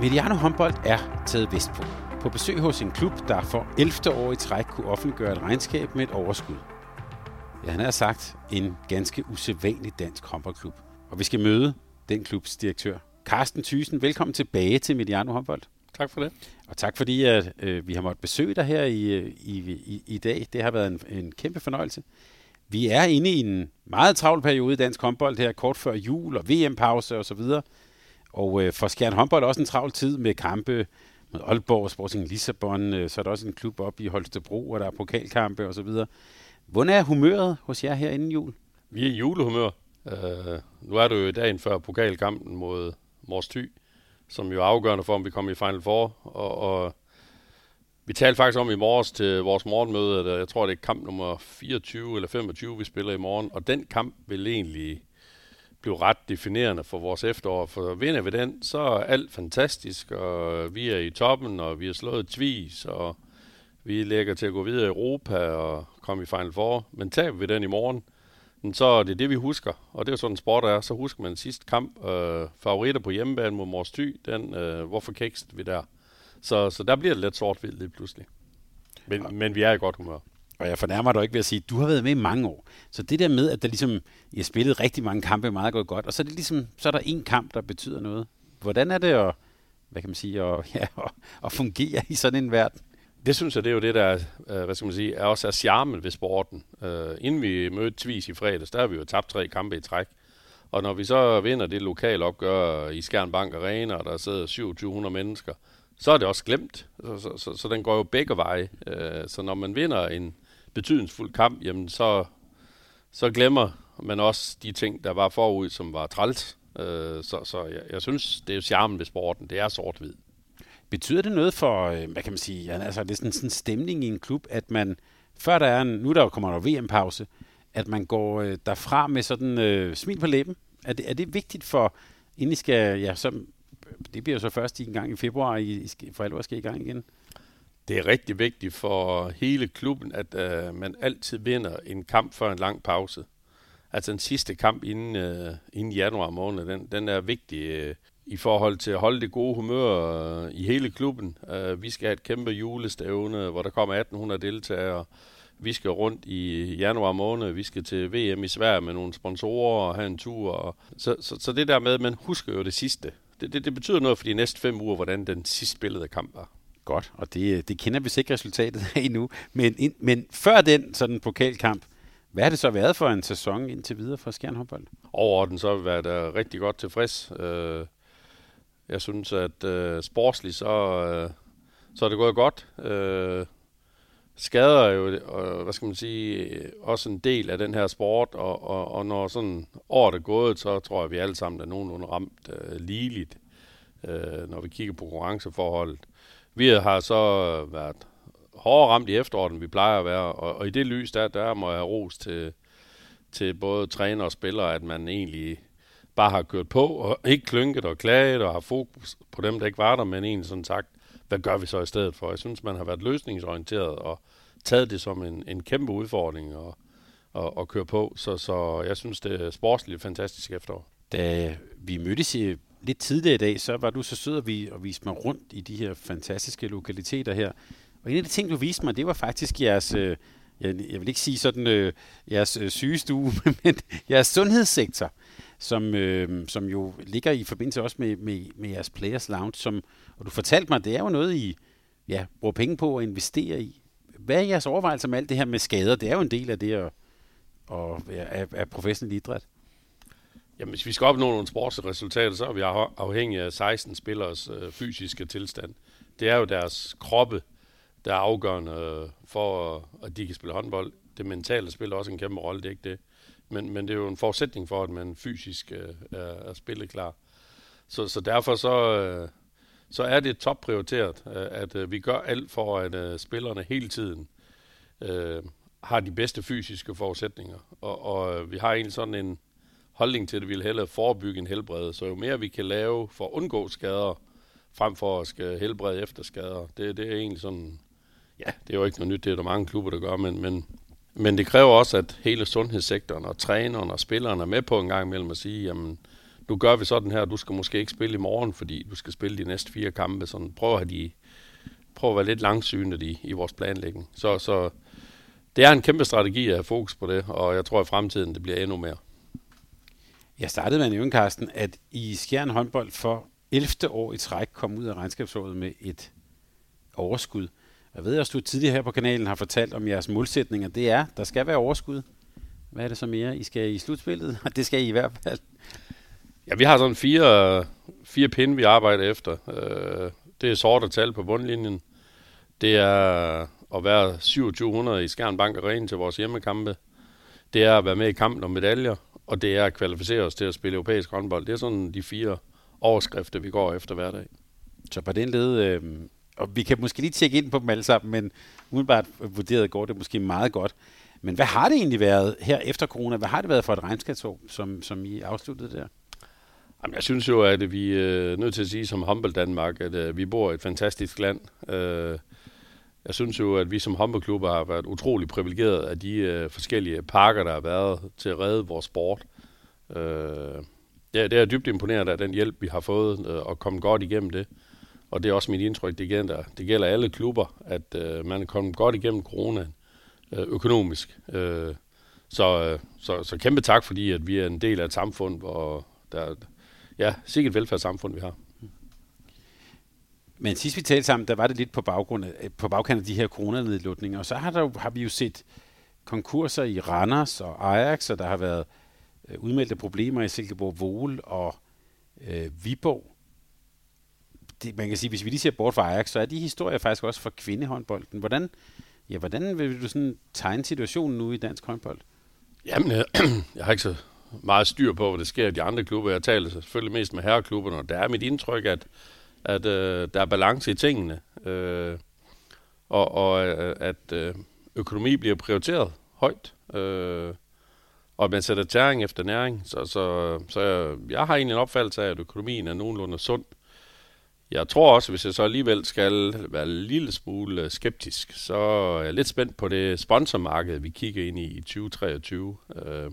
Mediano håndbold er taget vestpå. På besøg hos en klub, der for 11. år i træk kunne offentliggøre et regnskab med et overskud. Ja, han har sagt en ganske usædvanlig dansk håndboldklub. Og vi skal møde den klubs direktør. Carsten Thysen, velkommen tilbage til Mediano håndbold. Tak for det. Og tak fordi, at øh, vi har måttet besøge dig her i, øh, i, i, i dag. Det har været en, en kæmpe fornøjelse. Vi er inde i en meget travl periode i dansk håndbold her, kort før jul og VM-pause og så videre. Og øh, for Skjern håndbold også en travl tid med kampe med Aalborg, Sporting Lissabon, øh, så er der også en klub op i Holstebro, og der er pokalkampe og så videre. Hvordan er humøret hos jer her inden jul? Vi er i julehumør. Øh, nu er det jo dagen før pokalkampen mod Mors Thy, som jo er afgørende for, om vi kommer i Final Four. Og, og vi talte faktisk om i morges til vores morgenmøde, at jeg tror, det er kamp nummer 24 eller 25, vi spiller i morgen. Og den kamp vil egentlig blive ret definerende for vores efterår. For vinder vi den, så er alt fantastisk, og vi er i toppen, og vi har slået tvis, og vi lægger til at gå videre i Europa og komme i Final Four. Men taber vi den i morgen, så er det det, vi husker. Og det er jo sådan sport er. Så husker man sidste kamp. Øh, favoritter på hjemmebane mod Mors Thy, den, øh, hvorfor kækst vi der? Så, så der bliver det lidt sort-hvidt lige pludselig. Men, men vi er i godt humør. Og jeg fornærmer dig ikke ved at sige, at du har været med i mange år. Så det der med, at der ligesom, I har spillet rigtig mange kampe, meget gået godt, og så er, det ligesom, så er der en kamp, der betyder noget. Hvordan er det at, hvad kan man sige, at, ja, at, at fungere i sådan en verden? Det synes jeg, det er jo det, der øh, hvad skal man sige, er også er charmen ved sporten. Uh, inden vi mødte Tvis i fredags, der har vi jo tabt tre kampe i træk. Og når vi så vinder det lokale opgør i Skjern Bank Arena, og der sidder 2700 mennesker, så er det også glemt. Så, så, så, så den går jo begge veje. Øh, så når man vinder en, betydningsfuld kamp, jamen så, så glemmer man også de ting, der var forud, som var træls. Øh, så så jeg, jeg synes, det er jo charmen ved sporten. Det er sort-hvid. Betyder det noget for, øh, hvad kan man sige, altså det er sådan, sådan en stemning i en klub, at man, før der er en, nu der kommer der VM-pause, at man går øh, derfra med sådan øh, smil på læben? Er det, er det vigtigt for, inden I skal, ja, så, det bliver jo så først i en gang i februar, I, I skal, for alvor skal I gang igen? Det er rigtig vigtigt for hele klubben, at øh, man altid vinder en kamp før en lang pause. Altså den sidste kamp inden, øh, inden januar måned, den, den er vigtig øh, i forhold til at holde det gode humør øh, i hele klubben. Øh, vi skal have et kæmpe julestævne, hvor der kommer 1800 deltagere. Vi skal rundt i januar måned. Vi skal til VM i Sverige med nogle sponsorer og have en tur. Og så, så, så det der med, at man husker jo det sidste. Det, det, det betyder noget for de næste fem uger, hvordan den sidste spillede kamp var. Godt, og det, det kender vi sikkert resultatet af endnu. Men, in, men før den sådan pokalkamp, hvad har det så været for en sæson indtil videre for Skjern håndbold? Overordnet så har vi været uh, rigtig godt tilfreds. Uh, jeg synes, at uh, sportsligt så, uh, så er det gået godt. Uh, skader er jo, uh, hvad skal man sige, også en del af den her sport, og, og, og når sådan året er gået, så tror jeg, at vi alle sammen er nogenlunde ramt uh, ligeligt, uh, når vi kigger på konkurrenceforholdet. Vi har så øh, været hårdere ramt i efteråret, end vi plejer at være, og, og i det lys, der, der må jeg have ros til, til både træner og spillere, at man egentlig bare har kørt på, og ikke klynket og klaget, og har fokus på dem, der ikke var der, men egentlig sådan sagt, hvad gør vi så i stedet for? Jeg synes, man har været løsningsorienteret og taget det som en, en kæmpe udfordring og, at, at køre på. Så, så jeg synes, det er sportsligt fantastisk efterår. Da vi mødtes i lidt tidligere i dag, så var du så sød at vi, og viste mig rundt i de her fantastiske lokaliteter her. Og en af de ting, du viste mig, det var faktisk jeres, øh, jeg, jeg vil ikke sige sådan, øh, jeres øh, sygestue, men jeres sundhedssektor, som, øh, som jo ligger i forbindelse også med, med, med jeres Players Lounge, som, og du fortalte mig, det er jo noget, I ja, bruger penge på at investere i. Hvad er jeres overvejelser om alt det her med skader? Det er jo en del af det at, at, af, af professionel idræt. Jamen, hvis vi skal opnå nogle sportsresultater, så er vi afhængige af 16 spillers øh, fysiske tilstand. Det er jo deres kroppe, der er afgørende øh, for, øh, at de kan spille håndbold. Det mentale spiller også en kæmpe rolle, det er ikke det. Men, men det er jo en forudsætning for, at man fysisk øh, er, er spilleklar. Så, så derfor så, øh, så er det topprioriteret, øh, at øh, vi gør alt for, at øh, spillerne hele tiden øh, har de bedste fysiske forudsætninger. Og, og øh, vi har egentlig sådan en holdning til, det vi vil hellere forebygge en helbred. Så jo mere vi kan lave for at undgå skader, frem for at skal helbrede efter skader, det, det er egentlig sådan, ja, det er jo ikke noget nyt, det er der mange klubber, der gør, men, men, men det kræver også, at hele sundhedssektoren og træneren og spillerne er med på en gang imellem at sige, jamen, nu gør vi sådan her, du skal måske ikke spille i morgen, fordi du skal spille de næste fire kampe. Sådan, prøv at, have de, prøv at være lidt langsynet i, i vores planlægning. Så, så det er en kæmpe strategi at have fokus på det, og jeg tror, i fremtiden det bliver endnu mere. Jeg startede med at nævne, Carsten, at I Skjern håndbold for 11. år i træk kom ud af regnskabsåret med et overskud. Jeg ved også, du tidligere her på kanalen har fortalt om jeres målsætninger. Det er, der skal være overskud. Hvad er det så mere? I skal i slutspillet? Det skal I i hvert fald. Ja, vi har sådan fire, fire pinde, vi arbejder efter. Øh, det er sorte tal på bundlinjen. Det er at være 2700 i Skjern Bank Arena til vores hjemmekampe. Det er at være med i kampen om medaljer, og det er at kvalificere os til at spille europæisk håndbold. Det er sådan de fire overskrifter, vi går efter hver dag. Så på den led, øh, og vi kan måske lige tjekke ind på dem alle sammen, men umiddelbart vurderet går det måske meget godt. Men hvad har det egentlig været her efter corona? Hvad har det været for et regnskabsår, som, som I afsluttede der? Jamen, jeg synes jo, at vi er nødt til at sige som Humble Danmark, at uh, vi bor i et fantastisk land. Uh, jeg synes jo, at vi som håndboldklub har været utrolig privilegeret af de øh, forskellige parker, der har været til at redde vores sport. Øh, uh, ja, det er dybt imponeret af den hjælp, vi har fået øh, og kommet godt igennem det. Og det er også mit indtryk, det gælder, det gælder alle klubber, at øh, man er kommet godt igennem corona øh, økonomisk. Øh, så, øh, så, så kæmpe tak, fordi at vi er en del af et samfund, hvor der, ja, sikkert velfærdssamfund, vi har. Men sidst vi talte sammen, der var det lidt på, baggrund af, på bagkant af de her coronanedlukninger, og så har, der, har vi jo set konkurser i Randers og Ajax, og der har været øh, udmeldte problemer i Silkeborg Vol og øh, Viborg. Det, man kan sige, hvis vi lige ser bort fra Ajax, så er de historier faktisk også for kvindehåndbolden. Hvordan, ja, hvordan vil du sådan tegne situationen nu i dansk håndbold? Jamen, jeg, øh, jeg har ikke så meget styr på, hvad der sker i de andre klubber. Jeg taler selvfølgelig mest med herreklubberne, og der er mit indtryk, at, at øh, der er balance i tingene, øh, og, og øh, at øh, økonomi bliver prioriteret højt, øh, og at man sætter tæring efter næring. Så, så, så jeg, jeg har egentlig en opfattelse af, at økonomien er nogenlunde sund. Jeg tror også, hvis jeg så alligevel skal være en lille smule skeptisk, så er jeg lidt spændt på det sponsormarked, vi kigger ind i i 2023. Øh,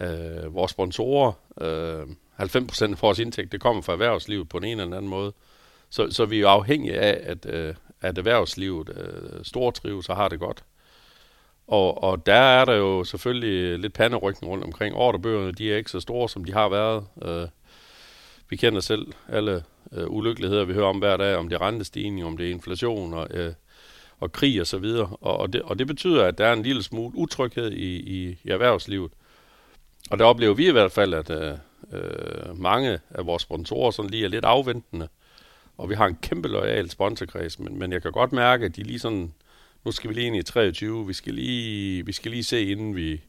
øh, vores sponsorer, øh, 90% af vores indtægt, det kommer fra erhvervslivet på en eller anden måde. Så, så vi er jo afhængige af, at, øh, at erhvervslivet øh, stortrives og har det godt. Og, og der er der jo selvfølgelig lidt panderykning rundt omkring. Ordrebøgerne, de er ikke så store, som de har været. Øh, vi kender selv alle øh, ulykkeligheder, vi hører om hver dag, om det er rentestigning, om det er inflation og, øh, og krig og så videre. Og, og, det, og det betyder, at der er en lille smule utryghed i, i, i erhvervslivet. Og der oplever vi i hvert fald, at øh, øh mange af vores sponsorer sådan lige er lidt afventende. Og vi har en kæmpe lojal sponsorkreds, men, men jeg kan godt mærke, at de lige sådan, nu skal vi lige ind i 23, vi skal lige, vi skal lige se, inden vi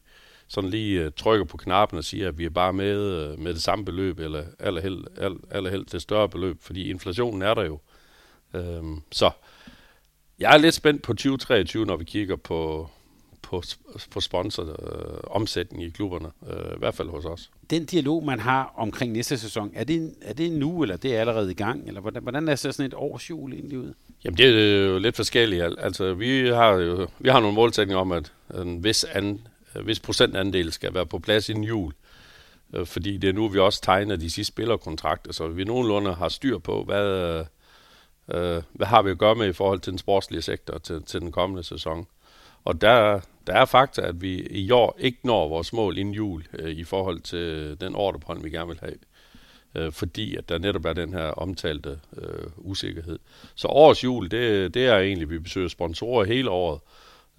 sådan lige uh, trykker på knappen og siger, at vi er bare med uh, med det samme beløb, eller allerheld, aller, allerheld til større beløb, fordi inflationen er der jo. Øhm, så jeg er lidt spændt på 2023, når vi kigger på, på, på sponsoromsætning øh, i klubberne, øh, i hvert fald hos os. Den dialog, man har omkring næste sæson, er det, er det nu, eller det er allerede i gang? Eller hvordan, hvordan er så sådan et årsjul egentlig ud? Jamen, det er jo lidt forskelligt. Altså, vi har jo vi har nogle målsætninger om, at en vis, an, en vis procentandel skal være på plads inden jul. Øh, fordi det er nu, vi også tegner de sidste spillerkontrakter, så vi nogenlunde har styr på, hvad, øh, hvad har vi at gøre med i forhold til den sportslige sektor til, til den kommende sæson. Og der, der er fakta, at vi i år ikke når vores mål inden jul øh, i forhold til øh, den ordrebrønd, vi gerne vil have. Øh, fordi at der netop er den her omtalte øh, usikkerhed. Så årets jul, det, det er egentlig, at vi besøger sponsorer hele året.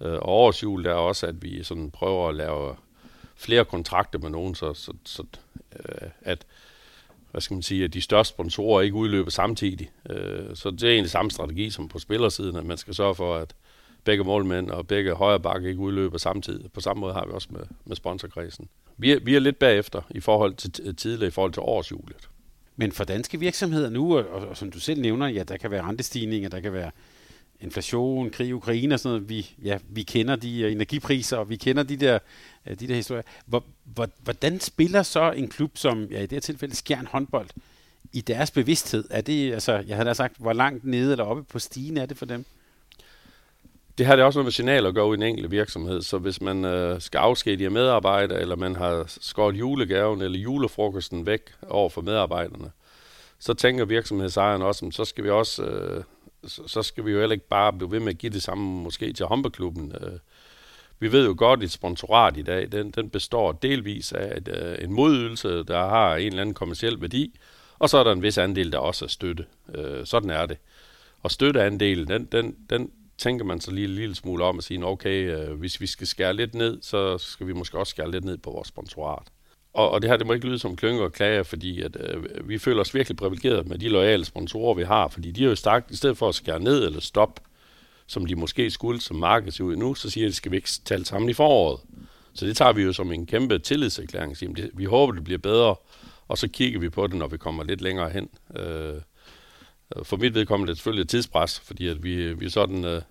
Øh, og årets jul, det er også, at vi sådan prøver at lave flere kontrakter med nogen, så, så, så øh, at hvad skal man sige, at de største sponsorer ikke udløber samtidig. Øh, så det er egentlig samme strategi som på spillersiden, at man skal sørge for, at begge målmænd og begge højre bakke ikke udløber samtidig. På samme måde har vi også med, med sponsorkredsen. Vi er, vi er lidt bagefter i forhold til tidligere, i forhold til årsjulet. Men for danske virksomheder nu, og, og, og som du selv nævner, ja, der kan være rentestigninger, der kan være inflation, krig i Ukraine og sådan noget. Vi, ja, vi kender de øh, energipriser, og vi kender de der, øh, de der historier. Hvor, hvor, hvordan spiller så en klub som, ja, i det her tilfælde, Skjern håndbold, i deres bevidsthed? Er det, altså, jeg havde da sagt, hvor langt nede eller oppe på stigen er det for dem? Det har det også noget med signaler at gå i en enkelt virksomhed, så hvis man øh, skal afskedige medarbejdere, eller man har skåret julegaven eller julefrokosten væk over for medarbejderne, så tænker virksomhedsejeren også, så skal vi også øh, så skal vi jo heller ikke bare blive ved med at give det samme måske til håndboldklubben. Øh, vi ved jo godt, at et sponsorat i dag, den, den består delvis af et, øh, en modydelse, der har en eller anden kommersiel værdi, og så er der en vis andel, der også er støtte. Øh, sådan er det. Og støtteandelen, den, den, den tænker man så lige en lille smule om at sige, okay, øh, hvis vi skal skære lidt ned, så skal vi måske også skære lidt ned på vores sponsorat. Og, og det her, det må ikke lyde som klønge og klager, fordi at, øh, vi føler os virkelig privilegeret med de loyale sponsorer, vi har, fordi de er jo stærkt, i stedet for at skære ned eller stoppe, som de måske skulle som markedet ser ud nu, så siger de, at skal vi ikke tale sammen i foråret. Så det tager vi jo som en kæmpe tillidserklæring. Vi håber, det bliver bedre, og så kigger vi på det, når vi kommer lidt længere hen. Øh, Øh, for mit vedkommende er det selvfølgelig et tidspres, fordi at vi, vi sådan øh,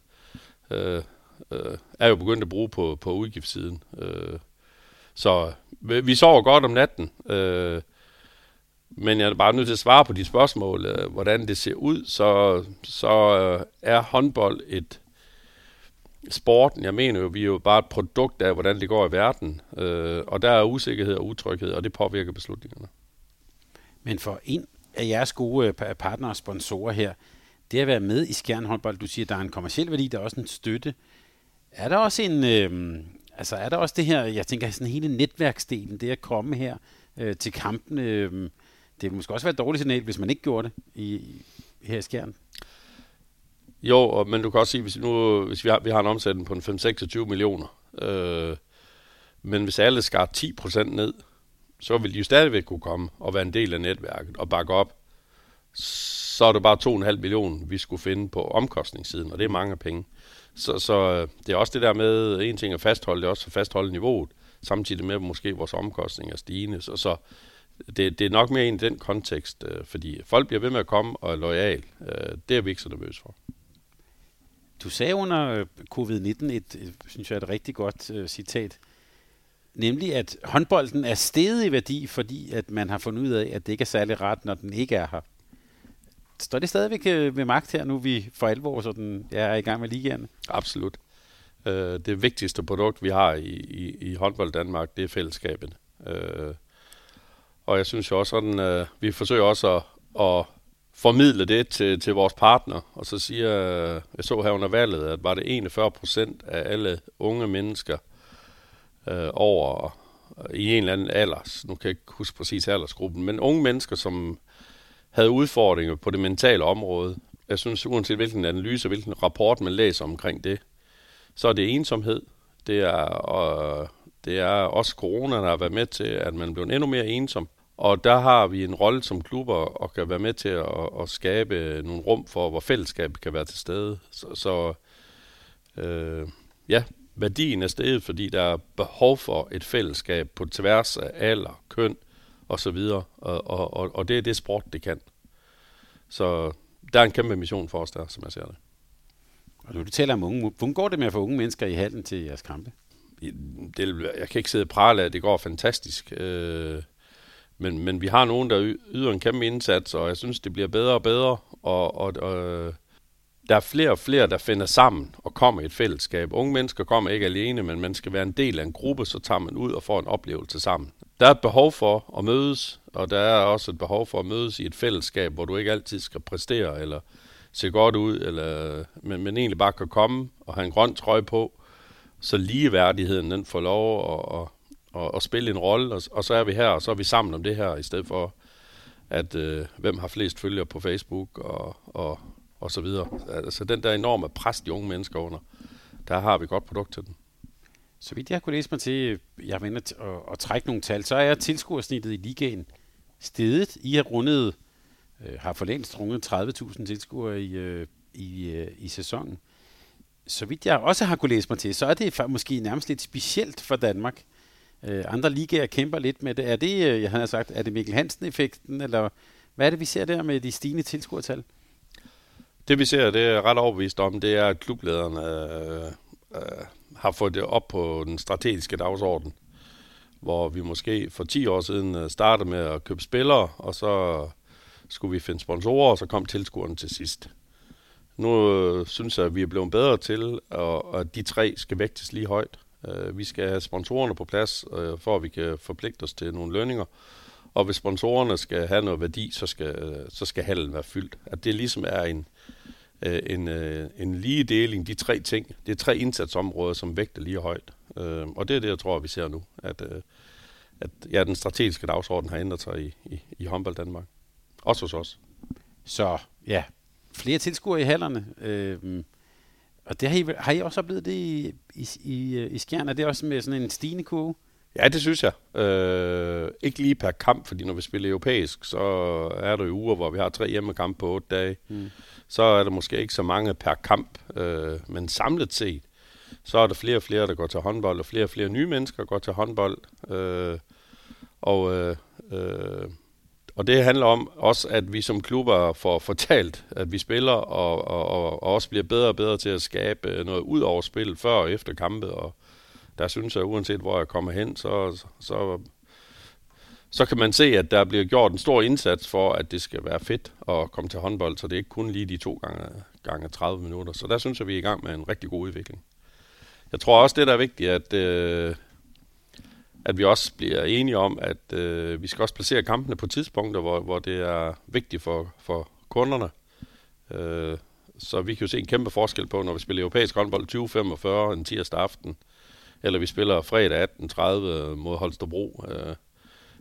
øh, øh, er jo begyndt at bruge på, på udgiftssiden. Øh, så vi sover godt om natten. Øh, men jeg er bare nødt til at svare på de spørgsmål, øh, hvordan det ser ud. Så, så øh, er håndbold et sporten. Jeg mener jo, vi er jo bare et produkt af, hvordan det går i verden. Øh, og der er usikkerhed og utryghed, og det påvirker beslutningerne. Men for en af jeres gode øh, partnere og sponsorer her, det at være med i Skjern håndbold, du siger, der er en kommersiel værdi, der er også en støtte. Er der også en, øh, Altså er der også det her, jeg tænker sådan hele netværksdelen, det at komme her øh, til kampen, øh, det ville måske også være et dårligt signal, hvis man ikke gjorde det i, her i Skjern. Jo, og, men du kan også sige, hvis, nu, hvis vi, har, vi har en omsætning på en 5-26 millioner, øh, men hvis alle skar 10% ned, så vil de jo stadigvæk kunne komme og være en del af netværket og bakke op. Så er det bare 2,5 millioner, vi skulle finde på omkostningssiden, og det er mange penge. Så, så øh, det er også det der med, en ting at fastholde, det er også at fastholde niveauet, samtidig med, at måske vores omkostninger er stigende. Så, så det, det er nok mere i den kontekst, øh, fordi folk bliver ved med at komme og er lojal. Øh, det er vi ikke så nervøse for. Du sagde under øh, covid-19 et, øh, synes jeg, et rigtig godt citat, nemlig at håndbolden er steget i værdi, fordi at man har fundet ud af, at det ikke er særlig rart, når den ikke er her. Står det stadigvæk øh, med magt her, nu vi for alvor sådan, ja, er i gang med ligaerne? Absolut. Øh, det vigtigste produkt, vi har i, i, i håndbold Danmark, det er fællesskabet. Øh, og jeg synes jo også sådan, øh, vi forsøger også at, at formidle det til, til vores partner, og så siger, øh, jeg så her under valget, at var det 41 procent af alle unge mennesker øh, over øh, i en eller anden alders, nu kan jeg ikke huske præcis aldersgruppen, men unge mennesker, som havde udfordringer på det mentale område. Jeg synes, uanset hvilken analyse og hvilken rapport man læser omkring det, så er det ensomhed. Det er, og det er også corona, der har været med til, at man bliver endnu mere ensom. Og der har vi en rolle som klubber og kan være med til at, at skabe nogle rum for, hvor fællesskabet kan være til stede. Så, så øh, ja, værdien er steget, fordi der er behov for et fællesskab på tværs af alder, køn, og så videre. Og, og, og, og det er det sport, det kan. Så der er en kæmpe mission for os der, som jeg ser det. Og nu du taler om unge, hvordan går det med at få unge mennesker i halen til jeres kampe? Det, jeg kan ikke sidde og prale af, det går fantastisk. Øh, men, men vi har nogen, der yder en kæmpe indsats, og jeg synes, det bliver bedre og bedre. Og, og, og der er flere og flere, der finder sammen og kommer i et fællesskab. Unge mennesker kommer ikke alene, men man skal være en del af en gruppe, så tager man ud og får en oplevelse sammen. Der er et behov for at mødes, og der er også et behov for at mødes i et fællesskab, hvor du ikke altid skal præstere eller se godt ud, eller, men, men egentlig bare kan komme og have en grøn trøje på, så ligeværdigheden den får lov at, at, at, at spille en rolle, og, og så er vi her, og så er vi sammen om det her, i stedet for, at øh, hvem har flest følgere på Facebook og, og, og så videre. Altså den der enorme pres, de unge mennesker under, der har vi godt produkt til den. Så vidt jeg kunne læse mig til, jeg vender at, at, at trække nogle tal, så er tilskuersnittet i ligaen stedet. I har rundet, øh, har for længst rundet 30.000 tilskuere i, øh, i, øh, i sæsonen. så vidt jeg også har kunne læse mig til, så er det måske nærmest lidt specielt for Danmark. Øh, andre ligaer kæmper lidt med det. Er det, øh, jeg har sagt, er det Mikkel Hansen-effekten, eller hvad er det, vi ser der med de stigende tilskuertal? Det vi ser, det er ret overbevist om, det er, at klublederne øh, øh, har fået det op på den strategiske dagsorden, hvor vi måske for 10 år siden øh, startede med at købe spillere, og så skulle vi finde sponsorer, og så kom tilskuerne til sidst. Nu øh, synes jeg, at vi er blevet bedre til, og, og de tre skal vægtes lige højt. Øh, vi skal have sponsorerne på plads, øh, for at vi kan forpligte os til nogle lønninger. Og hvis sponsorerne skal have noget værdi, så skal, øh, så skal hallen være fyldt. At det ligesom er en, øh, en, øh, en lige deling, de tre ting. Det er tre indsatsområder, som vægter lige højt. Øh, og det er det, jeg tror, vi ser nu. At, øh, at ja, den strategiske dagsorden har ændret sig i, i, i håndbold Danmark. Også hos os. Så ja, flere tilskuere i hallerne. Øh, og det har I, har I også oplevet det i, i, i, i Skjern? Er det også med sådan en stigende kurve? Ja, det synes jeg. Øh, ikke lige per kamp, fordi når vi spiller europæisk, så er der jo uger, hvor vi har tre hjemmekampe på otte dage. Mm. Så er der måske ikke så mange per kamp, øh, men samlet set, så er der flere og flere, der går til håndbold, og flere og flere nye mennesker går til håndbold. Øh, og øh, øh, og det handler om også, at vi som klubber får fortalt, at vi spiller, og, og, og, og også bliver bedre og bedre til at skabe øh, noget ud over spillet før og efter kampet. Og der synes jeg, uanset hvor jeg kommer hen, så, så, så kan man se, at der bliver gjort en stor indsats for, at det skal være fedt at komme til håndbold, så det er ikke kun lige de to gange, gange 30 minutter. Så der synes jeg, vi er i gang med en rigtig god udvikling. Jeg tror også, det der er vigtigt, at... Øh, at vi også bliver enige om, at øh, vi skal også placere kampene på tidspunkter, hvor, hvor det er vigtigt for, for kunderne. Øh, så vi kan jo se en kæmpe forskel på, når vi spiller europæisk håndbold 20.45 en tirsdag aften, eller vi spiller fredag 18.30 mod Holstebro. Øh,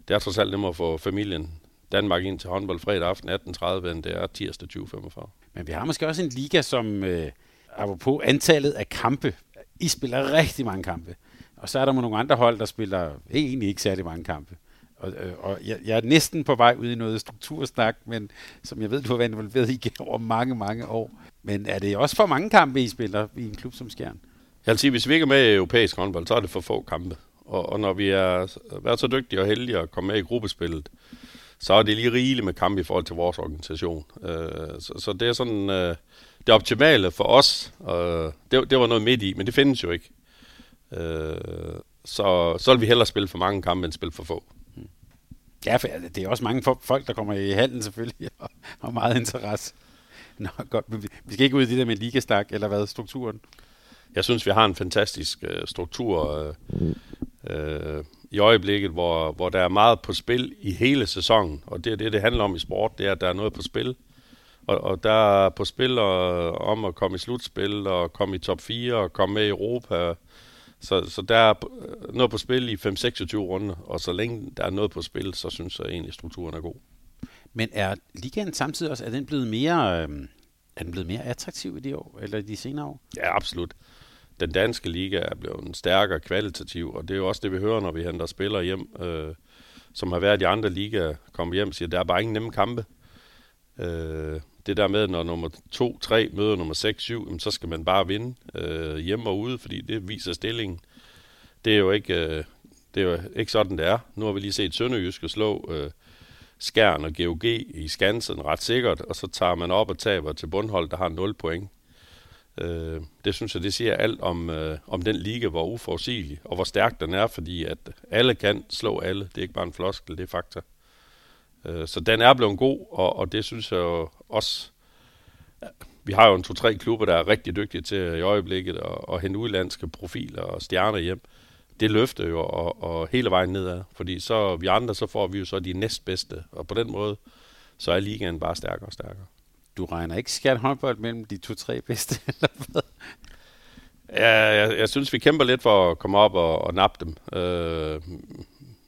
det er trods alt nemmere at få familien Danmark ind til håndbold fredag aften 18.30, end det er tirsdag 20.45. Men vi har måske også en liga, som øh, apropos antallet af kampe, I spiller rigtig mange kampe. Og så er der nogle andre hold, der spiller egentlig ikke særlig mange kampe. Og, øh, og jeg, jeg er næsten på vej ud i noget struktursnak, men som jeg ved, du har været involveret i over mange, mange år. Men er det også for mange kampe, I spiller i en klub som Skjern? Jeg vil sige, hvis vi ikke er med i europæisk håndbold, så er det for få kampe. Og, og når vi er været så dygtige og heldige at komme med i gruppespillet, så er det lige rigeligt med kampe i forhold til vores organisation. Øh, så, så det er sådan øh, det optimale for os. Øh, det, det var noget midt i, men det findes jo ikke. Øh, så, så vil vi hellere spille for mange kampe, end spille for få. Ja, for det er også mange folk, der kommer i handen selvfølgelig, og har meget interesse. Nå, godt, men vi skal ikke ud i det der med ligastak, eller hvad, strukturen? Jeg synes, vi har en fantastisk øh, struktur øh, øh, i øjeblikket, hvor, hvor der er meget på spil i hele sæsonen. Og det er det, det handler om i sport, det er, at der er noget på spil. Og, og der er på spil og, om at komme i slutspil, og komme i top 4, og komme med i Europa, så, så der er noget på spil i 5-26 runder, og så længe der er noget på spil, så synes jeg egentlig, at strukturen er god. Men er ligaen samtidig også, er den blevet mere, øh, er den blevet mere attraktiv i de år, eller de senere år? Ja, absolut. Den danske liga er blevet en stærkere kvalitativ, og det er jo også det, vi hører, når vi henter spillere hjem, øh, som har været i andre ligaer, kommer hjem og siger, der er bare ingen nemme kampe. Øh, det der med, når nummer 2-3 møder nummer 6-7, så skal man bare vinde øh, hjemme og ude, fordi det viser stillingen. Det er jo ikke, øh, det er jo ikke sådan, det er. Nu har vi lige set Sønderjyske slå øh, Skjern og GOG i Skansen ret sikkert, og så tager man op og taber til bundhold, der har 0 point. Øh, det synes jeg, det siger alt om, øh, om den liga, hvor uforudsigelig, og hvor stærk den er, fordi at alle kan slå alle. Det er ikke bare en floskel, det er fakta. Øh, så den er blevet god, og, og det synes jeg jo også... Øh, vi har jo en to-tre klubber, der er rigtig dygtige til i øjeblikket at, at hente udlandske profiler og stjerner hjem. Det løfter jo og, og hele vejen nedad, fordi så vi andre, så får vi jo så de næstbedste, og på den måde, så er ligaen bare stærkere og stærkere. Du regner ikke skært håndbold mellem de to-tre bedste, eller hvad? Ja, jeg, jeg synes, vi kæmper lidt for at komme op og, og nappe dem. Øh,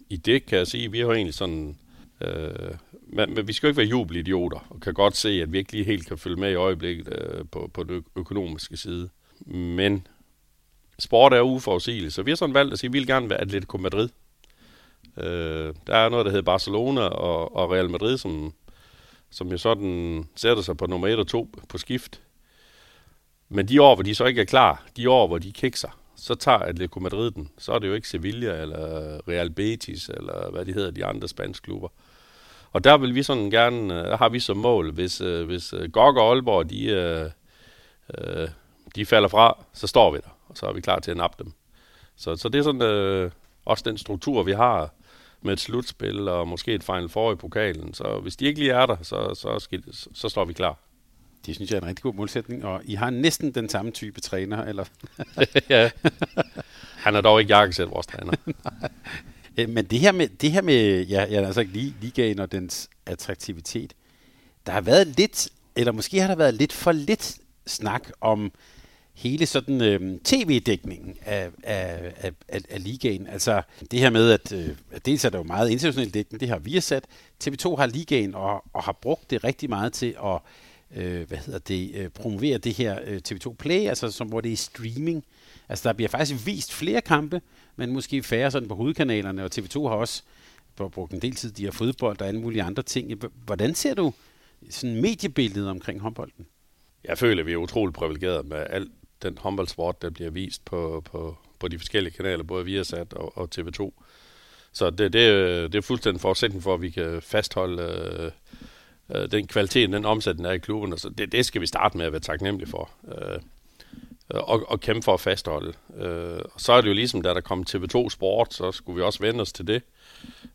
I det kan jeg sige, vi har egentlig sådan Øh, men, men vi skal jo ikke være jubelidioter, og kan godt se, at vi ikke lige helt kan følge med i øjeblikket øh, på, på den økonomiske side. Men sport er uforudsigeligt, så vi har sådan valgt at sige, at vi vil gerne være Atletico Madrid. Øh, der er noget, der hedder Barcelona og, og Real Madrid, som, som jo sådan sætter sig på nummer 1 og 2 på skift. Men de år, hvor de så ikke er klar, de år, hvor de kikser, så tager Atletico Madrid den. Så er det jo ikke Sevilla eller Real Betis, eller hvad de hedder, de andre spanske klubber. Og der vil vi sådan gerne, øh, der har vi som mål, hvis, øh, hvis øh, Gok og Aalborg, de, de falder fra, så står vi der, og så er vi klar til at nappe dem. Så, så det er sådan øh, også den struktur, vi har med et slutspil og måske et Final Four i pokalen. Så hvis de ikke lige er der, så, så, skal, så, står vi klar. Det synes jeg er en rigtig god målsætning, og I har næsten den samme type træner, eller? ja. Han er dog ikke jakkesæt, vores træner. Men det her med, det her med ja, ja, altså lige ligaen og dens attraktivitet, der har været lidt, eller måske har der været lidt for lidt snak om hele sådan øh, tv-dækningen af, af, af, af, af ligaen. Altså det her med, at, øh, at dels er der jo meget international dækning, det har vi sat. TV2 har ligaen og, og har brugt det rigtig meget til at øh, hvad hedder det, øh, promovere det her øh, TV2 Play, altså som, hvor det er streaming. Altså der bliver faktisk vist flere kampe, men måske færre sådan på hovedkanalerne, og TV2 har også brugt en del tid, de har fodbold og alle mulige andre ting. Hvordan ser du sådan mediebilledet omkring håndbolden? Jeg føler, at vi er utroligt privilegerede med alt den håndboldsport, der bliver vist på, på, på de forskellige kanaler, både Viasat og, og TV2. Så det, det, det er fuldstændig forudsætning for, at vi kan fastholde øh, øh, den kvalitet, den omsætning er i klubben. Så det, det skal vi starte med at være taknemmelige for. Øh, og, og kæmpe for at fastholde. Øh, og så er det jo ligesom, da der kom TV2 Sport, så skulle vi også vende os til det.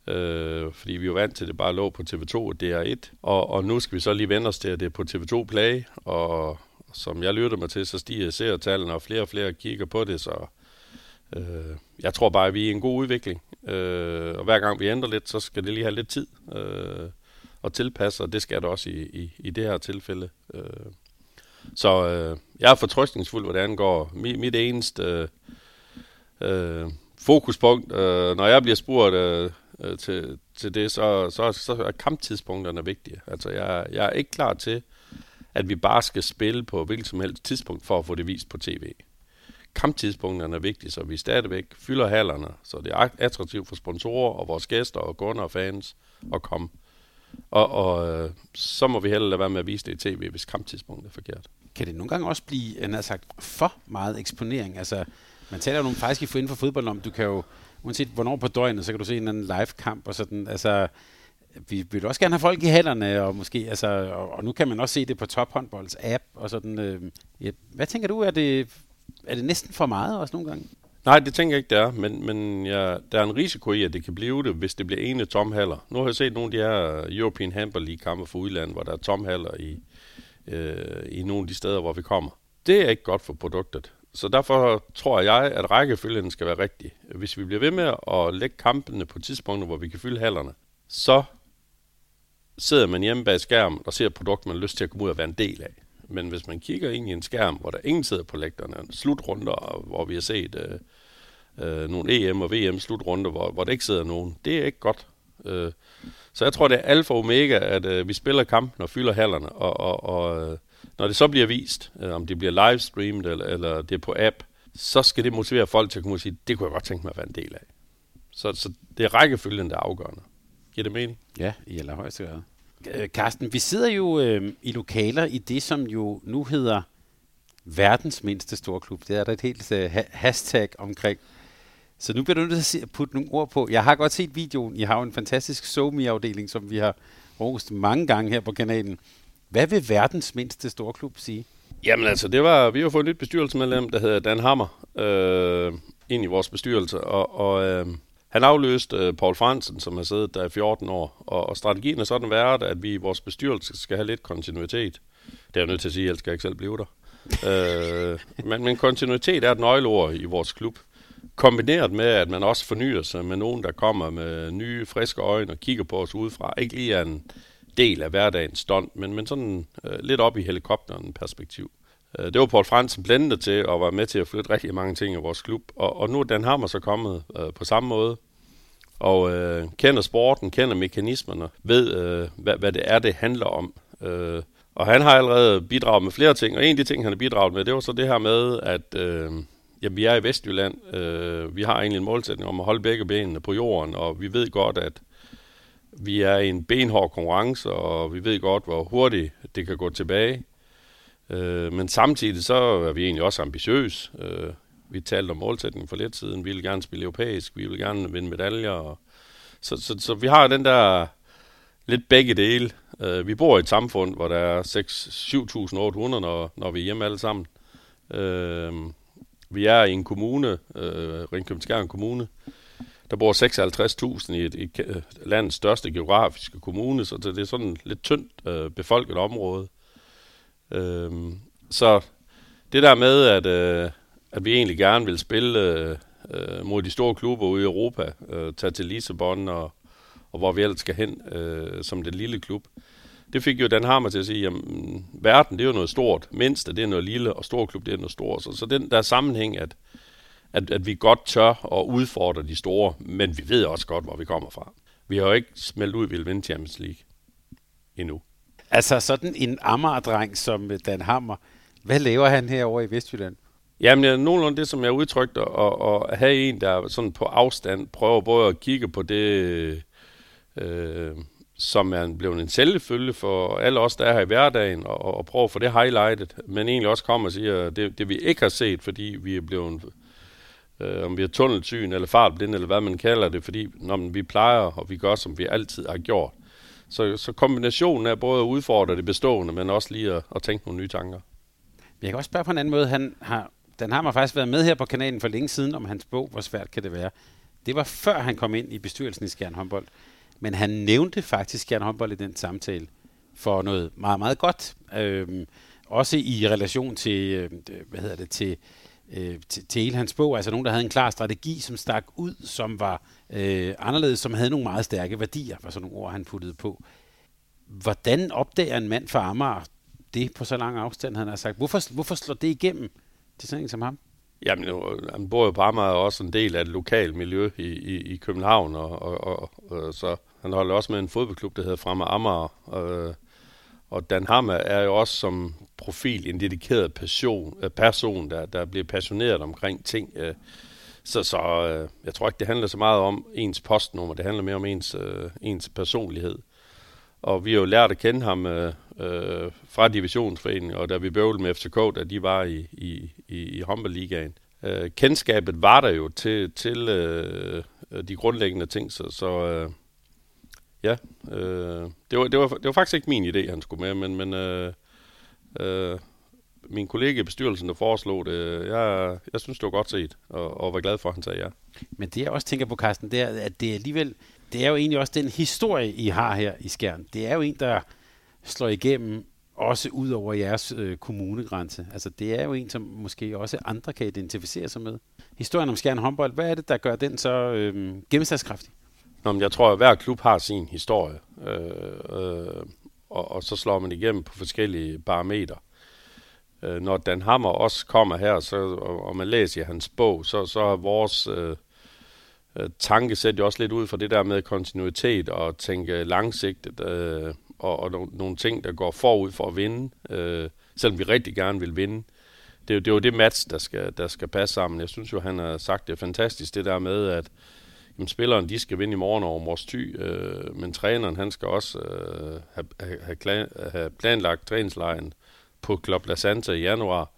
Øh, fordi vi er jo vant til, at det bare lå på TV2 og DR1. Og, og nu skal vi så lige vende os til, at det er på TV2 Play, og, som jeg lytter mig til, så stiger seertallene, og flere og flere kigger på det, så øh, jeg tror bare, at vi er i en god udvikling. Øh, og hver gang vi ændrer lidt, så skal det lige have lidt tid øh, at tilpasse, og det skal det også i, i, i det her tilfælde. Øh, så øh, jeg er fortrøstningsfuld, hvad det angår. Mit, mit eneste øh, øh, fokuspunkt, øh, når jeg bliver spurgt øh, øh til, til det, så, så, så er kamptidspunkterne vigtige. Altså, jeg, jeg er ikke klar til, at vi bare skal spille på hvilket som helst tidspunkt for at få det vist på tv. Kamptidspunkterne er vigtige, så vi stadigvæk fylder hallerne, så det er attraktivt for sponsorer og vores gæster og kunder og fans at komme. Og, og øh, så må vi heller lade være med at vise det i tv, hvis kamptidspunktet er forkert. Kan det nogle gange også blive, han sagt, for meget eksponering? Altså, man taler jo nogle faktisk inden for fodbold om, du kan jo, uanset hvornår på døgnet, så kan du se en anden live-kamp og sådan, altså, vi vil også gerne have folk i hænderne, og måske, altså, og, og nu kan man også se det på tophåndbolds app, og sådan, øh, ja, hvad tænker du, er det, er det næsten for meget også nogle gange? Nej, det tænker jeg ikke, det er, men, men ja, der er en risiko i, at det kan blive det, hvis det bliver ene tomhaller. Nu har jeg set nogle af de her European Handball League-kampe for udlandet, hvor der er tomhaller i, øh, i nogle af de steder, hvor vi kommer. Det er ikke godt for produktet. Så derfor tror jeg, at rækkefølgen skal være rigtig. Hvis vi bliver ved med at lægge kampene på tidspunkter, hvor vi kan fylde hallerne, så sidder man hjemme bag skærmen og ser et produkt, man har lyst til at komme ud og være en del af. Men hvis man kigger ind i en skærm, hvor der ingen sidder på lægterne, slutrunder, hvor vi har set øh, øh, nogle EM og VM slutrunder, hvor, hvor der ikke sidder nogen, det er ikke godt. Øh, så jeg tror, det er alfa og omega, at øh, vi spiller kampen og fylder hallerne, og, og, og øh, når det så bliver vist, øh, om det bliver livestreamet eller, eller det er på app, så skal det motivere folk til at kunne sige, det kunne jeg godt tænke mig at være en del af. Så, så det er rækkefølgen, der er afgørende. Giver det mening? Ja, i allerhøjeste grad. Øh, Carsten, vi sidder jo øh, i lokaler i det, som jo nu hedder verdens mindste storklub. Det er der et helt øh, hashtag omkring. Så nu bliver du nødt til at putte nogle ord på. Jeg har godt set videoen. I har jo en fantastisk SoMe-afdeling, som vi har rost mange gange her på kanalen. Hvad vil verdens mindste storklub sige? Jamen altså, det var, vi har fået et nyt bestyrelsesmedlem, der hedder Dan Hammer, øh, ind i vores bestyrelse, og, og øh, han afløste øh, Paul Fransen, som har siddet der i 14 år, og, og strategien er sådan været, at vi i vores bestyrelse skal have lidt kontinuitet. Det er jeg nødt til at sige, ellers skal jeg ikke selv blive der. øh, men, men kontinuitet er et nøgleord i vores klub. Kombineret med, at man også fornyer sig med nogen, der kommer med nye, friske øjne og kigger på os udefra. Ikke lige er en del af hverdagens stund, men, men sådan øh, lidt op i helikopteren perspektiv. Øh, det var Paul Fransen blændet til og var med til at flytte rigtig mange ting i vores klub. Og, og nu er Dan Hammer så kommet øh, på samme måde og øh, kender sporten, kender mekanismerne, ved øh, hvad, hvad det er, det handler om. Øh, og han har allerede bidraget med flere ting, og en af de ting, han har bidraget med, det var så det her med, at øh, jamen, vi er i Vestjylland. Øh, vi har egentlig en målsætning om at holde begge benene på jorden, og vi ved godt, at vi er i en benhård konkurrence, og vi ved godt, hvor hurtigt det kan gå tilbage. Øh, men samtidig så er vi egentlig også ambitiøse. Øh, vi talte om målsætningen for lidt siden. Vi vil gerne spille europæisk, vi vil gerne vinde medaljer. Og så, så, så vi har den der lidt begge dele. Uh, vi bor i et samfund, hvor der er 7.800, når, når vi er hjemme alle sammen. Uh, vi er i en kommune, øh, uh, Ringkøbing Kommune, der bor 56.000 i et, et, landets største geografiske kommune, så det er sådan et lidt tyndt øh, befolket område. Øh, så det der med, at, øh, at vi egentlig gerne vil spille øh, øh, mod de store klubber ude i Europa, øh, tage til Lissabon og, og hvor vi ellers skal hen øh, som den lille klub, det fik jo Dan Hammer til at sige, at verden det er jo noget stort, mindste det er noget lille, og stor klub det er noget stort. Så, så den der sammenhæng, at, at, at vi godt tør og udfordre de store, men vi ved også godt, hvor vi kommer fra. Vi har jo ikke smeltet ud, at vi vil vinde Champions League endnu. Altså sådan en Amager-dreng som Dan Hammer, hvad laver han herovre i Vestjylland? Jamen, det er nogenlunde det, som jeg udtrykte, at, at have en, der sådan på afstand prøver både at kigge på det, øh, som er blevet en selvfølge for alle os, der er her i hverdagen, og, og prøver at få det highlightet, men egentlig også kommer og siger, det, det vi ikke har set, fordi vi er blevet, øh, om vi er tunnelsyn eller fartblind, eller hvad man kalder det, fordi når vi plejer, og vi gør, som vi altid har gjort. Så, så kombinationen er både at udfordre det bestående, men også lige at, at tænke nogle nye tanker. Jeg kan også spørge på en anden måde. Han har, den har man faktisk været med her på kanalen for længe siden, om hans bog, hvor svært kan det være. Det var før han kom ind i bestyrelsen i Skjern Håndbold. Men han nævnte faktisk Skjern Håndbold i den samtale for noget meget, meget godt. Øhm, også i relation til, øh, hvad hedder det, til, øh, til, til hele hans bog. Altså nogen, der havde en klar strategi, som stak ud, som var øh, anderledes, som havde nogle meget stærke værdier, var sådan nogle ord, han puttede på. Hvordan opdager en mand fra Amager det på så lang afstand, han har sagt? Hvorfor, hvorfor slår det igennem til sådan en som ham? Jamen, han bor jo på Amager og også en del af et lokalt miljø i, i, i København, og, og, og, og så han holder også med en fodboldklub, der hedder Fremme Amager, og, og Dan Hammer er jo også som profil en dedikeret person, øh, person der, der bliver passioneret omkring ting. Så, så jeg tror ikke, det handler så meget om ens postnummer, det handler mere om ens, ens personlighed. Og vi har jo lært at kende ham øh, fra divisionsforeningen, og da vi bøvlede med FCK, da de var i, i, i, i Håndboldligaen. Øh, kendskabet var der jo til, til øh, de grundlæggende ting, så, så øh, ja, øh, det, var, det, var, det var faktisk ikke min idé, han skulle med, men, men øh, øh, min kollega i bestyrelsen, der foreslog det, jeg, jeg synes, det var godt set, og, og var glad for, at han sagde ja. Men det jeg også tænker på, Carsten, det er, at det er alligevel, det er jo egentlig også den historie, I har her i Skjern. Det er jo en, der slår igennem også ud over jeres øh, kommunegrænse. Altså det er jo en, som måske også andre kan identificere sig med. Historien om Skjern håndbold, hvad er det, der gør den så øh, gennemslagskraftig? Nå, men jeg tror, at hver klub har sin historie, øh, øh, og, og så slår man igennem på forskellige parametre. Øh, når Dan Hammer også kommer her, så, og, og man læser i hans bog, så, så er vores øh, øh, tankesæt jo også lidt ud fra det der med kontinuitet og tænke langsigtet, øh, og, og nogle, nogle ting, der går forud for at vinde, øh, selvom vi rigtig gerne vil vinde. Det, er det er jo det match, der skal, der skal passe sammen. Jeg synes jo, han har sagt det fantastisk, det der med, at jamen, spilleren de skal vinde i morgen over Mors Thy, øh, men træneren han skal også øh, have, have, have planlagt træningslejen på Club La Santa i januar,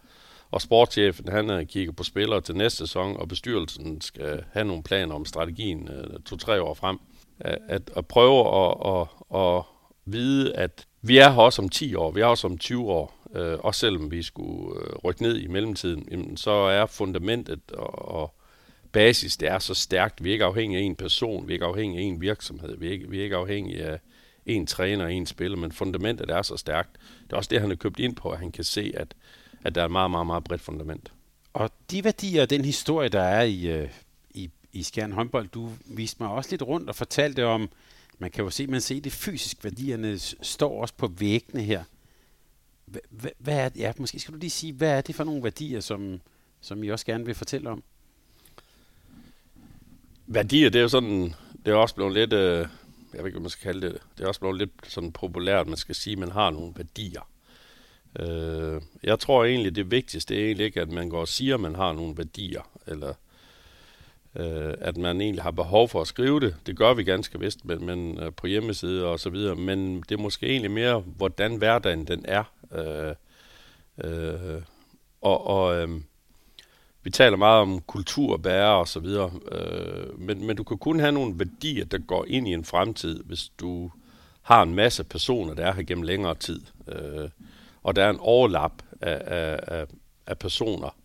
og sportschefen han øh, kigger på spillere til næste sæson, og bestyrelsen skal have nogle planer om strategien øh, to-tre år frem. At, at prøve at, at, at vide, at vi er her også om 10 år, vi er også om 20 år, øh, også selvom vi skulle øh, rykke ned i mellemtiden, jamen, så er fundamentet og, og basis, det er så stærkt. Vi er ikke afhængige af en person, vi er ikke afhængige af en virksomhed, vi er ikke, vi er ikke afhængige af en træner og en spiller, men fundamentet er så stærkt. Det er også det, han har købt ind på, at han kan se, at, at der er et meget, meget, meget bredt fundament. Og de værdier og den historie, der er i, øh, i, i Skjern håndbold, du viste mig også lidt rundt og fortalte om, man kan jo se, man ser det fysisk, værdierne står også på væggene her. Hvad, hvad er det? Ja, måske skal du lige sige, hvad er det for nogle værdier, som, som I også gerne vil fortælle om? Værdier, det er jo sådan, det er også blevet lidt, øh, jeg ved ikke, hvad man skal kalde det, det er også blevet lidt sådan populært, man skal sige, at man har nogle værdier. Øh, jeg tror egentlig, det vigtigste er egentlig ikke, at man går og siger, at man har nogle værdier, eller øh, at man egentlig har behov for at skrive det. Det gør vi ganske vist, men, men øh, på hjemmeside og så videre. Men det er måske egentlig mere, hvordan hverdagen den er. Øh, Øh, og og øh, vi taler meget om kulturbærer og så videre, øh, men, men du kan kun have nogle værdier, der går ind i en fremtid, hvis du har en masse personer, der er her gennem længere tid. Øh, og der er en overlap af, af, af, af personer,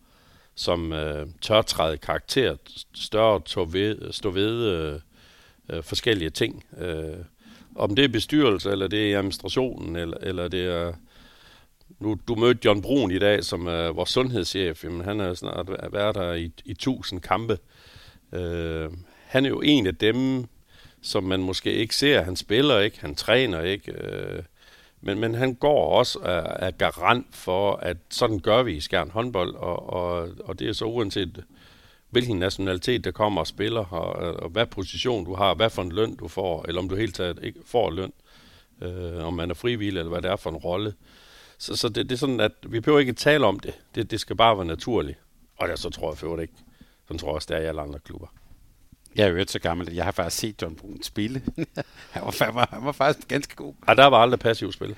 som øh, tør træde karakter, større stå ved, stå ved øh, øh, forskellige ting. Øh, om det er bestyrelse, eller det er administrationen, eller, eller det er... Nu, du mødte John Brun i dag, som er vores sundhedschef. Jamen, han har snart været der i, i tusind kampe. Øh, han er jo en af dem, som man måske ikke ser. Han spiller ikke, han træner ikke. Øh, men, men han går også af, af garant for, at sådan gør vi i Skjern håndbold, og, og, og det er så uanset hvilken nationalitet der kommer og spiller, og, og hvad position du har, hvad for en løn du får, eller om du helt taget ikke får løn, øh, om man er frivillig, eller hvad det er for en rolle. Så, så det, det er sådan, at vi behøver ikke tale om det. Det, det skal bare være naturligt. Og det så tror jeg for det ikke. Sådan tror jeg også, det er i alle andre klubber. Jeg er jo ikke så gammel, at jeg har faktisk set John Brun spille. han, var, han, var, han var faktisk ganske god. Ja, der var aldrig passiv spil.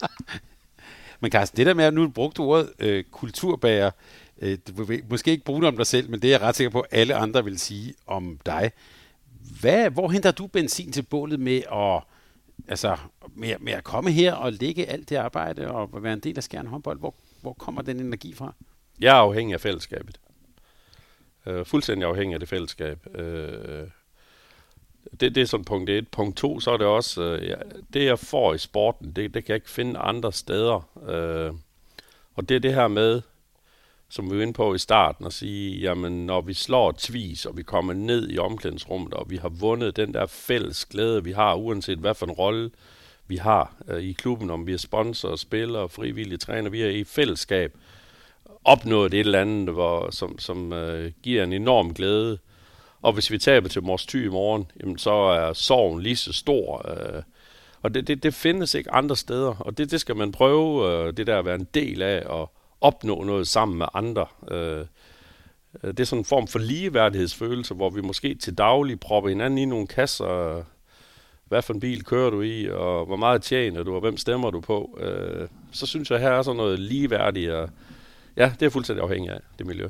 men Carsten, det der med, at nu brugte ordet øh, kulturbærer, øh, du vil måske ikke bruge det om dig selv, men det er jeg ret sikker på, at alle andre vil sige om dig. Hvad, hvor henter du benzin til bålet med at, altså, med, med at komme her og lægge alt det arbejde og være en del af Skjern håndbold? Hvor, hvor kommer den energi fra? Jeg er afhængig af fællesskabet. Øh, fuldstændig afhængig af det fællesskab. Øh, det, det er sådan punkt et. Punkt to, så er det også, øh, ja, det jeg får i sporten, det, det kan jeg ikke finde andre steder. Øh, og det er det her med, som vi var inde på i starten, at sige, jamen når vi slår tvis, og vi kommer ned i omklædningsrummet, og vi har vundet den der fælles glæde, vi har, uanset hvad for en rolle vi har øh, i klubben, om vi er sponsor, spiller, frivillige træner, vi er i fællesskab, opnået et eller andet, hvor, som, som øh, giver en enorm glæde. Og hvis vi taber til Mors Thy i morgen, jamen, så er sorgen lige så stor. Øh, og det, det, det findes ikke andre steder, og det, det skal man prøve, øh, det der at være en del af, og opnå noget sammen med andre. Øh, det er sådan en form for ligeværdighedsfølelse, hvor vi måske til daglig propper hinanden i nogle kasser. Øh, hvad for en bil kører du i, og hvor meget tjener du, og hvem stemmer du på? Øh, så synes jeg, her er sådan noget ligeværdigt og Ja, det er fuldstændig afhængig af det miljø.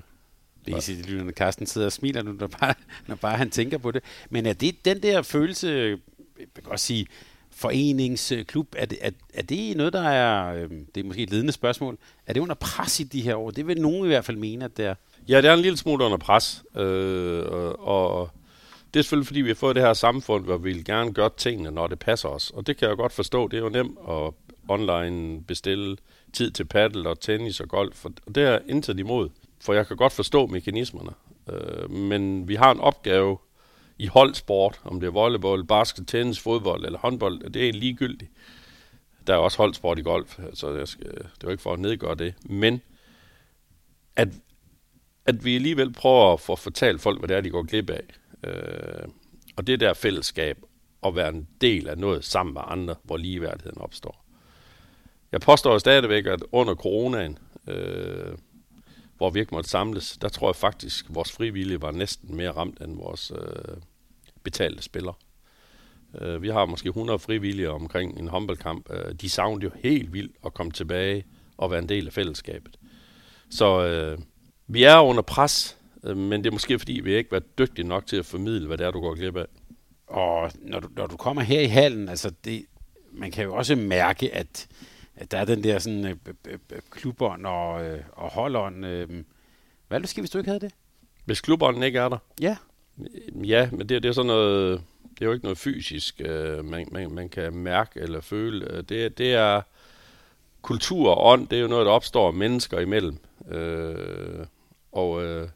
Det er sige, lytterne Carsten sidder og smiler nu, når bare, når bare han tænker på det. Men er det den der følelse, jeg kan godt sige, foreningsklub, er det, er, er det noget, der er, øh, det er måske et ledende spørgsmål, er det under pres i de her år? Det vil nogen i hvert fald mene, at det er. Ja, det er en lille smule under pres, øh, og det er selvfølgelig, fordi vi har fået det her samfund, hvor vi vil gerne gøre tingene, når det passer os. Og det kan jeg godt forstå, det er jo nemt at online bestille tid til paddle og tennis og golf, og det er intet imod, for jeg kan godt forstå mekanismerne. Øh, men vi har en opgave i holdsport, om det er volleyball, basket, tennis, fodbold eller håndbold, det er ligegyldigt. Der er også holdsport i golf, så jeg skal, det er jo ikke for at nedgøre det. Men at, at vi alligevel prøver at få fortalt folk, hvad det er, de går glip af. Øh, og det der fællesskab, at være en del af noget sammen med andre, hvor ligeværdigheden opstår. Jeg påstår stadigvæk, at under coronaen, øh, hvor vi ikke måtte samles, der tror jeg faktisk, at vores frivillige var næsten mere ramt end vores øh, betalte spillere. Øh, vi har måske 100 frivillige omkring en håndboldkamp. Øh, de savnede jo helt vildt at komme tilbage og være en del af fællesskabet. Så øh, vi er under pres, øh, men det er måske fordi, vi ikke været dygtige nok til at formidle, hvad det er, du går glip af. Og når du, når du kommer her i hallen, altså det, man kan jo også mærke, at der er den der sådan øh, klubånd og, øh, og holdånd. Øh. Hvad der ske, hvis du ikke havde det? Hvis klubånden ikke er der? Ja. Ja, men det, det er sådan noget, det er jo ikke noget fysisk, øh, man, man, man kan mærke eller føle. Det, det er kultur og ånd, det er jo noget, der opstår mennesker imellem. Øh, og øh,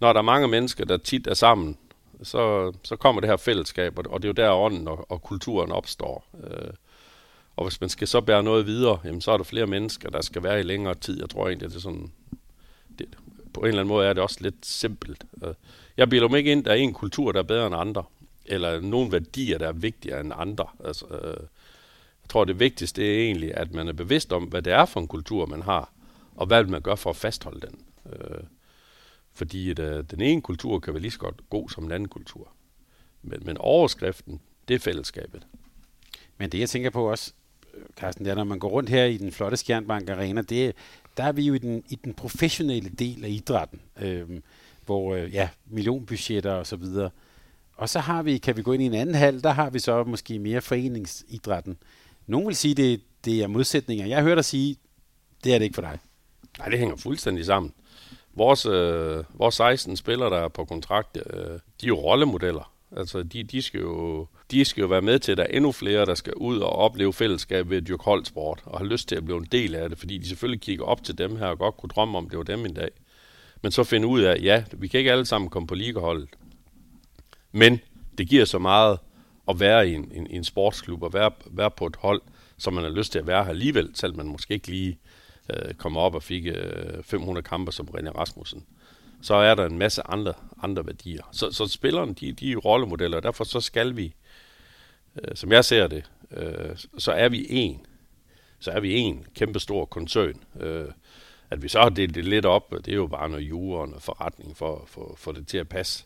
når der er mange mennesker, der tit er sammen, så, så kommer det her fællesskab, og det er jo der ånden og, og kulturen opstår. Øh, og hvis man skal så bære noget videre, jamen, så er der flere mennesker, der skal være i længere tid. Jeg tror egentlig, det er sådan... Det, på en eller anden måde er det også lidt simpelt. Øh, jeg bilder mig ikke ind, at der er en kultur, der er bedre end andre. Eller nogle værdier, der er vigtigere end andre. Altså, øh, jeg tror, det vigtigste er egentlig, at man er bevidst om, hvad det er for en kultur, man har, og hvad man gør for at fastholde den. Øh, fordi at, øh, den ene kultur kan være lige så godt god som den anden kultur. Men, men overskriften, det er fællesskabet. Men det, jeg tænker på også, Carsten, det er, når man går rundt her i den flotte Skjernbank Arena, det, der er vi jo i den, i den professionelle del af idrætten, øh, hvor øh, ja, millionbudgetter og så videre. Og så har vi, kan vi gå ind i en anden hal, der har vi så måske mere foreningsidrætten. Nogle vil sige, det, det er modsætninger. Jeg hører dig sige, det er det ikke for dig. Nej, det hænger fuldstændig sammen. Vores, øh, vores 16 spillere, der er på kontrakt, øh, de er jo rollemodeller. Altså, de, de, skal jo, de skal jo være med til, at der er endnu flere, der skal ud og opleve fællesskab ved at dyrke holdsport, og har lyst til at blive en del af det, fordi de selvfølgelig kigger op til dem her, og godt kunne drømme om, det var dem en dag. Men så finde ud af, ja, vi kan ikke alle sammen komme på ligeholdet, men det giver så meget at være i en, en, en sportsklub, og være, være på et hold, som man har lyst til at være her alligevel, selv man måske ikke lige øh, kommer op og fik øh, 500 kampe som René Rasmussen. Så er der en masse andre, andre værdier. Så, så spillerne, de, de er rollemodeller, og derfor så skal vi, øh, som jeg ser det, øh, så er vi en. Så er vi en kæmpe stor koncern. Øh, at vi så har delt det lidt op, det er jo bare noget jure og noget forretning for, for, få det til at passe.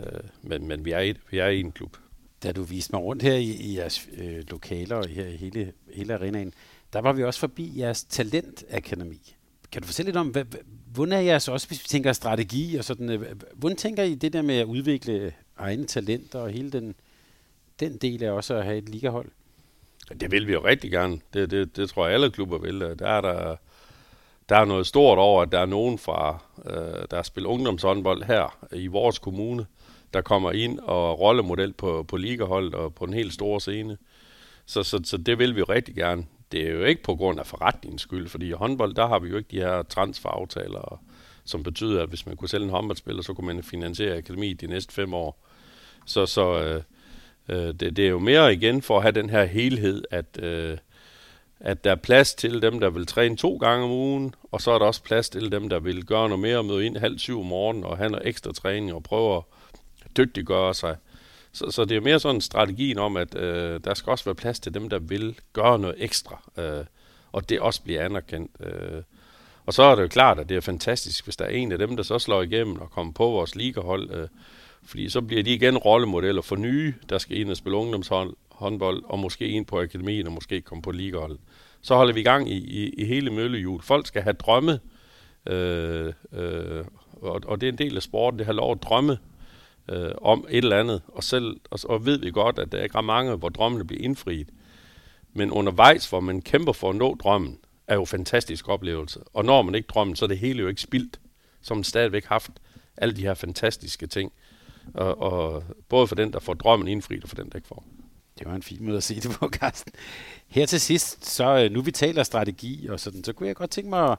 Øh, men, men vi er, et, vi er en klub. Da du viste mig rundt her i, i jeres øh, lokaler og her i hele, hele arenaen, der var vi også forbi jeres talentakademi. Kan du fortælle lidt om, hvad, hvordan er jeres også, hvis vi tænker strategi og sådan, øh, hvordan tænker I det der med at udvikle egne talenter og hele den, den del af også at have et ligahold? Det vil vi jo rigtig gerne. Det, det, det tror jeg alle klubber vil. Der er der, der er noget stort over, at der er nogen fra, øh, der spiller ungdomshåndbold her i vores kommune, der kommer ind og rollemodel på, på ligaholdet og på en helt stor scene. Så, så, så det vil vi jo rigtig gerne. Det er jo ikke på grund af forretningens skyld, fordi i håndbold, der har vi jo ikke de her transferaftaler, som betyder, at hvis man kunne sælge en håndboldspiller, så kunne man finansiere akademiet de næste fem år. Så, så øh, øh, det, det er jo mere igen for at have den her helhed, at, øh, at der er plads til dem, der vil træne to gange om ugen, og så er der også plads til dem, der vil gøre noget mere og møde ind halv syv om morgenen og have noget ekstra træning og prøve at dygtiggøre sig. Så, så det er mere sådan strategien om, at øh, der skal også være plads til dem, der vil gøre noget ekstra, øh, og det også bliver anerkendt. Øh. Og så er det jo klart, at det er fantastisk, hvis der er en af dem, der så slår igennem og kommer på vores ligahold, øh, fordi så bliver de igen rollemodeller for nye, der skal ind og spille ungdomshåndbold, og måske ind på akademien, og måske komme på ligahold. Så holder vi i gang i, i, i hele møllehjul. Folk skal have drømme, øh, øh, og, og det er en del af sporten, det har lov at drømme øh, om et eller andet, og selv og, og ved vi godt, at der er ikke mange, hvor drømmene bliver indfriet. Men undervejs, hvor man kæmper for at nå drømmen, er jo en fantastisk oplevelse. Og når man ikke drømmen, så er det hele jo ikke spildt, som man stadigvæk haft alle de her fantastiske ting. Og, og både for den, der får drømmen indfriet, og for den, der ikke får. Det var en fin måde at se det på, Carsten. Her til sidst, så øh, nu vi taler strategi og sådan, så kunne jeg godt tænke mig,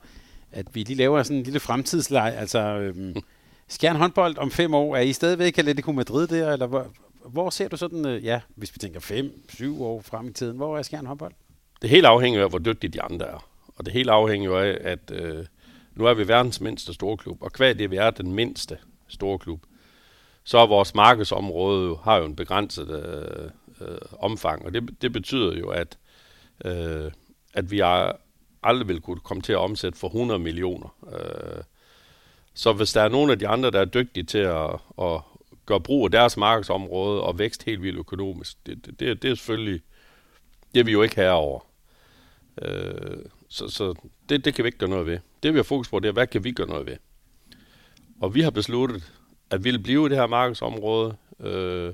at vi lige laver sådan en lille fremtidsleg. Altså, øhm, Skjern håndbold om fem år, er I stadigvæk Atletico Madrid der, eller hvor, hvor ser du sådan, øh, ja, hvis vi tænker fem, syv år frem i tiden, hvor er Skjern håndbold? Det helt afhænger af, hvor dygtige de andre er. Og det helt afhænger af, at øh, nu er vi verdens mindste store klub, og hvad det, vi er den mindste store klub, så er vores markedsområde jo, har jo en begrænset øh, øh, omfang, og det, det betyder jo, at, øh, at vi er, aldrig vil kunne komme til at omsætte for 100 millioner. Øh, så hvis der er nogen af de andre, der er dygtige til at, at gøre brug af deres markedsområde og vækst helt vildt økonomisk, det, det, det, det er selvfølgelig, det er vi jo ikke herover. Øh, så så det, det kan vi ikke gøre noget ved. Det vi har fokus på, det er, hvad kan vi gøre noget ved? Og vi har besluttet, at ville vil blive i det her markedsområde, øh,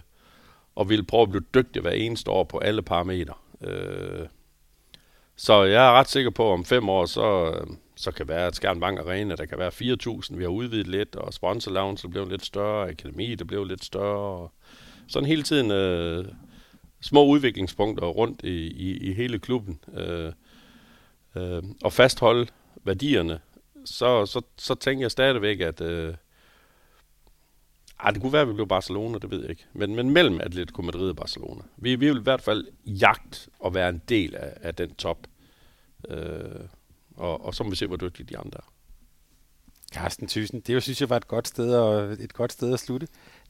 og ville vil prøve at blive dygtig hver eneste år på alle parametre. Øh, så jeg er ret sikker på, at om fem år, så, øh, så kan være et Skjern Arena, der kan være 4.000. Vi har udvidet lidt, og sponsor lounge blev lidt større, akademi det blev lidt større. Sådan hele tiden øh, små udviklingspunkter rundt i, i, i hele klubben. Øh, øh, og fastholde værdierne, så, så, så tænker jeg stadigvæk, at øh, ej, det kunne være, at vi blev Barcelona, det ved jeg ikke. Men, men mellem Atletico Madrid og Barcelona. Vi, vi vil i hvert fald jagt og være en del af, af den top. Øh, og, og så må vi se, hvor dygtige de andre er. Carsten Thyssen, det synes jeg var et godt sted, og et godt sted at slutte.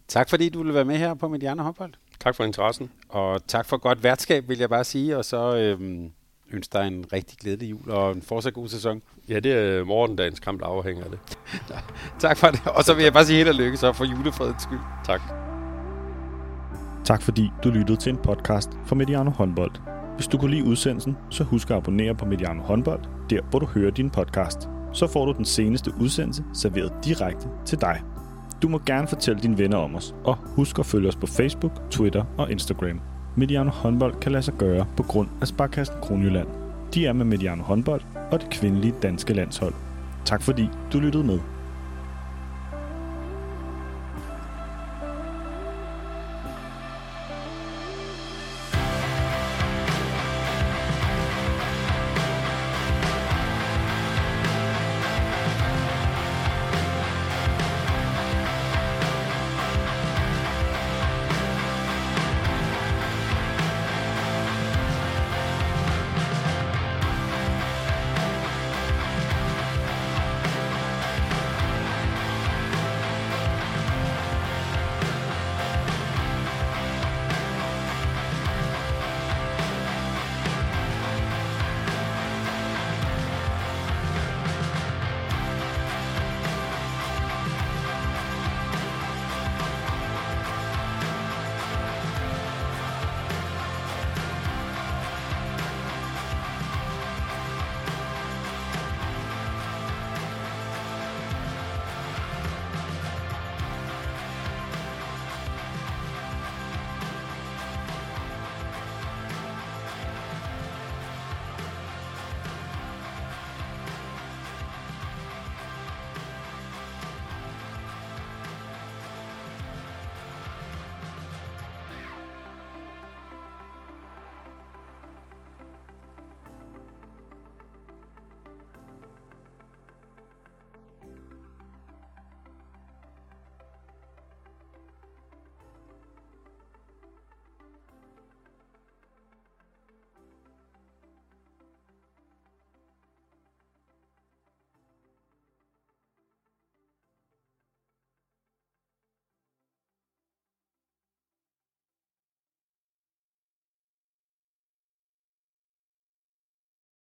Tak fordi du ville være med her på Mediano Håndbold. Tak for interessen. Og tak for godt værtskab, vil jeg bare sige. Og så øhm, ønsker dig en rigtig glædelig jul og en fortsat god sæson. Ja, det er morgendagens kamp, der afhænger af det. tak for det. Og så vil jeg bare sige held og lykke så for julefredens skyld. Tak. Tak fordi du lyttede til en podcast fra Mediano Håndbold. Hvis du kunne lide udsendelsen, så husk at abonnere på Mediano Håndbold, der hvor du hører din podcast. Så får du den seneste udsendelse serveret direkte til dig. Du må gerne fortælle dine venner om os, og husk at følge os på Facebook, Twitter og Instagram. Mediano håndbold kan lade sig gøre på grund af Sparkassen Kronjylland. De er med Mediano håndbold og det kvindelige danske landshold. Tak fordi du lyttede med.